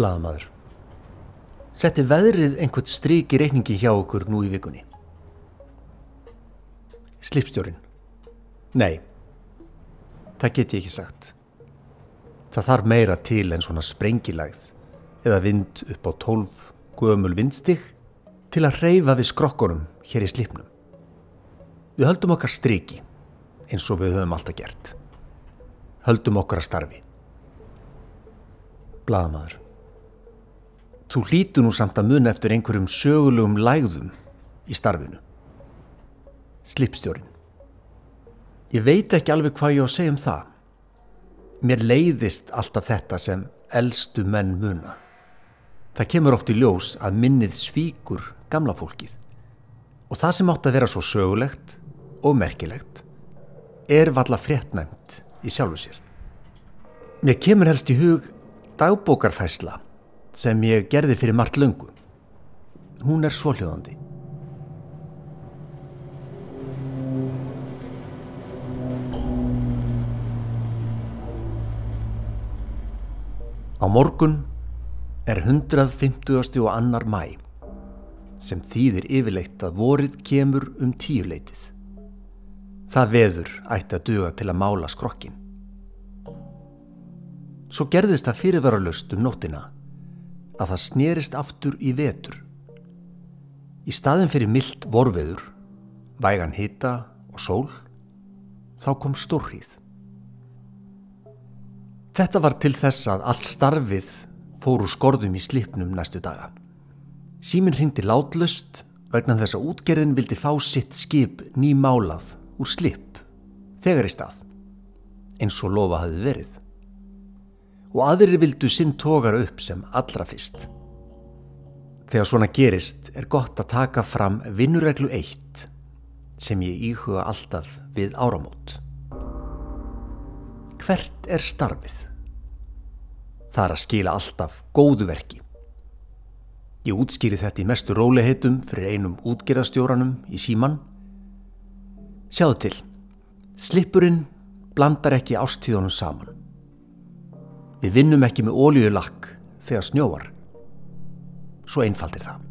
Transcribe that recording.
Blaðamaður. Setti veðrið einhvern stryk í reikningi hjá okkur nú í vikunni? Slipstjórin. Nei, það get ég ekki sagt. Það þarf meira til en svona sprengilægð eða vind upp á tólf guðumul vindstig til að reyfa við skrokkunum hér í slipnum. Við höldum okkar striki eins og við höfum alltaf gert. Höldum okkar að starfi. Blaðamaður. Þú hlítu nú samt að muna eftir einhverjum sögulegum lægðum í starfinu. Slipstjórin. Ég veit ekki alveg hvað ég á að segja um það. Mér leiðist alltaf þetta sem eldstu menn muna. Það kemur oft í ljós að minnið svíkur gamla fólkið. Og það sem átt að vera svo sögulegt og merkilegt er valla fréttnæmt í sjálfu sér. Mér kemur helst í hug dagbókarfæsla sem ég gerði fyrir margt löngu. Hún er svohljóðandi. Á morgun er 150. og annar mæ sem þýðir yfirleitt að vorið kemur um tíuleitið. Það veður ætti að duga til að mála skrokkin. Svo gerðist það fyrirveralust um nóttina að það snerist aftur í vetur. Í staðin fyrir myllt vorveður, vægan hita og sól, þá kom stórrið. Þetta var til þess að allt starfið fóru skorðum í slipnum næstu daga. Símin hrindi látlust vegna þess að útgerðin vildi fá sitt skip nýmálað úr slip þegar í stað, eins og lofa hafði verið. Og aðri vildu sinn tógar upp sem allra fyrst. Þegar svona gerist er gott að taka fram vinnureglu 1 sem ég íhuga alltaf við áramót. Hvert er starfið? Það er að skila alltaf góðu verki. Ég útskýri þetta í mestu róliheitum fyrir einum útgerðastjóranum í síman. Sjáðu til, slippurinn blandar ekki ástíðunum saman. Við vinnum ekki með ólíulakk þegar snjóar. Svo einfaldir það.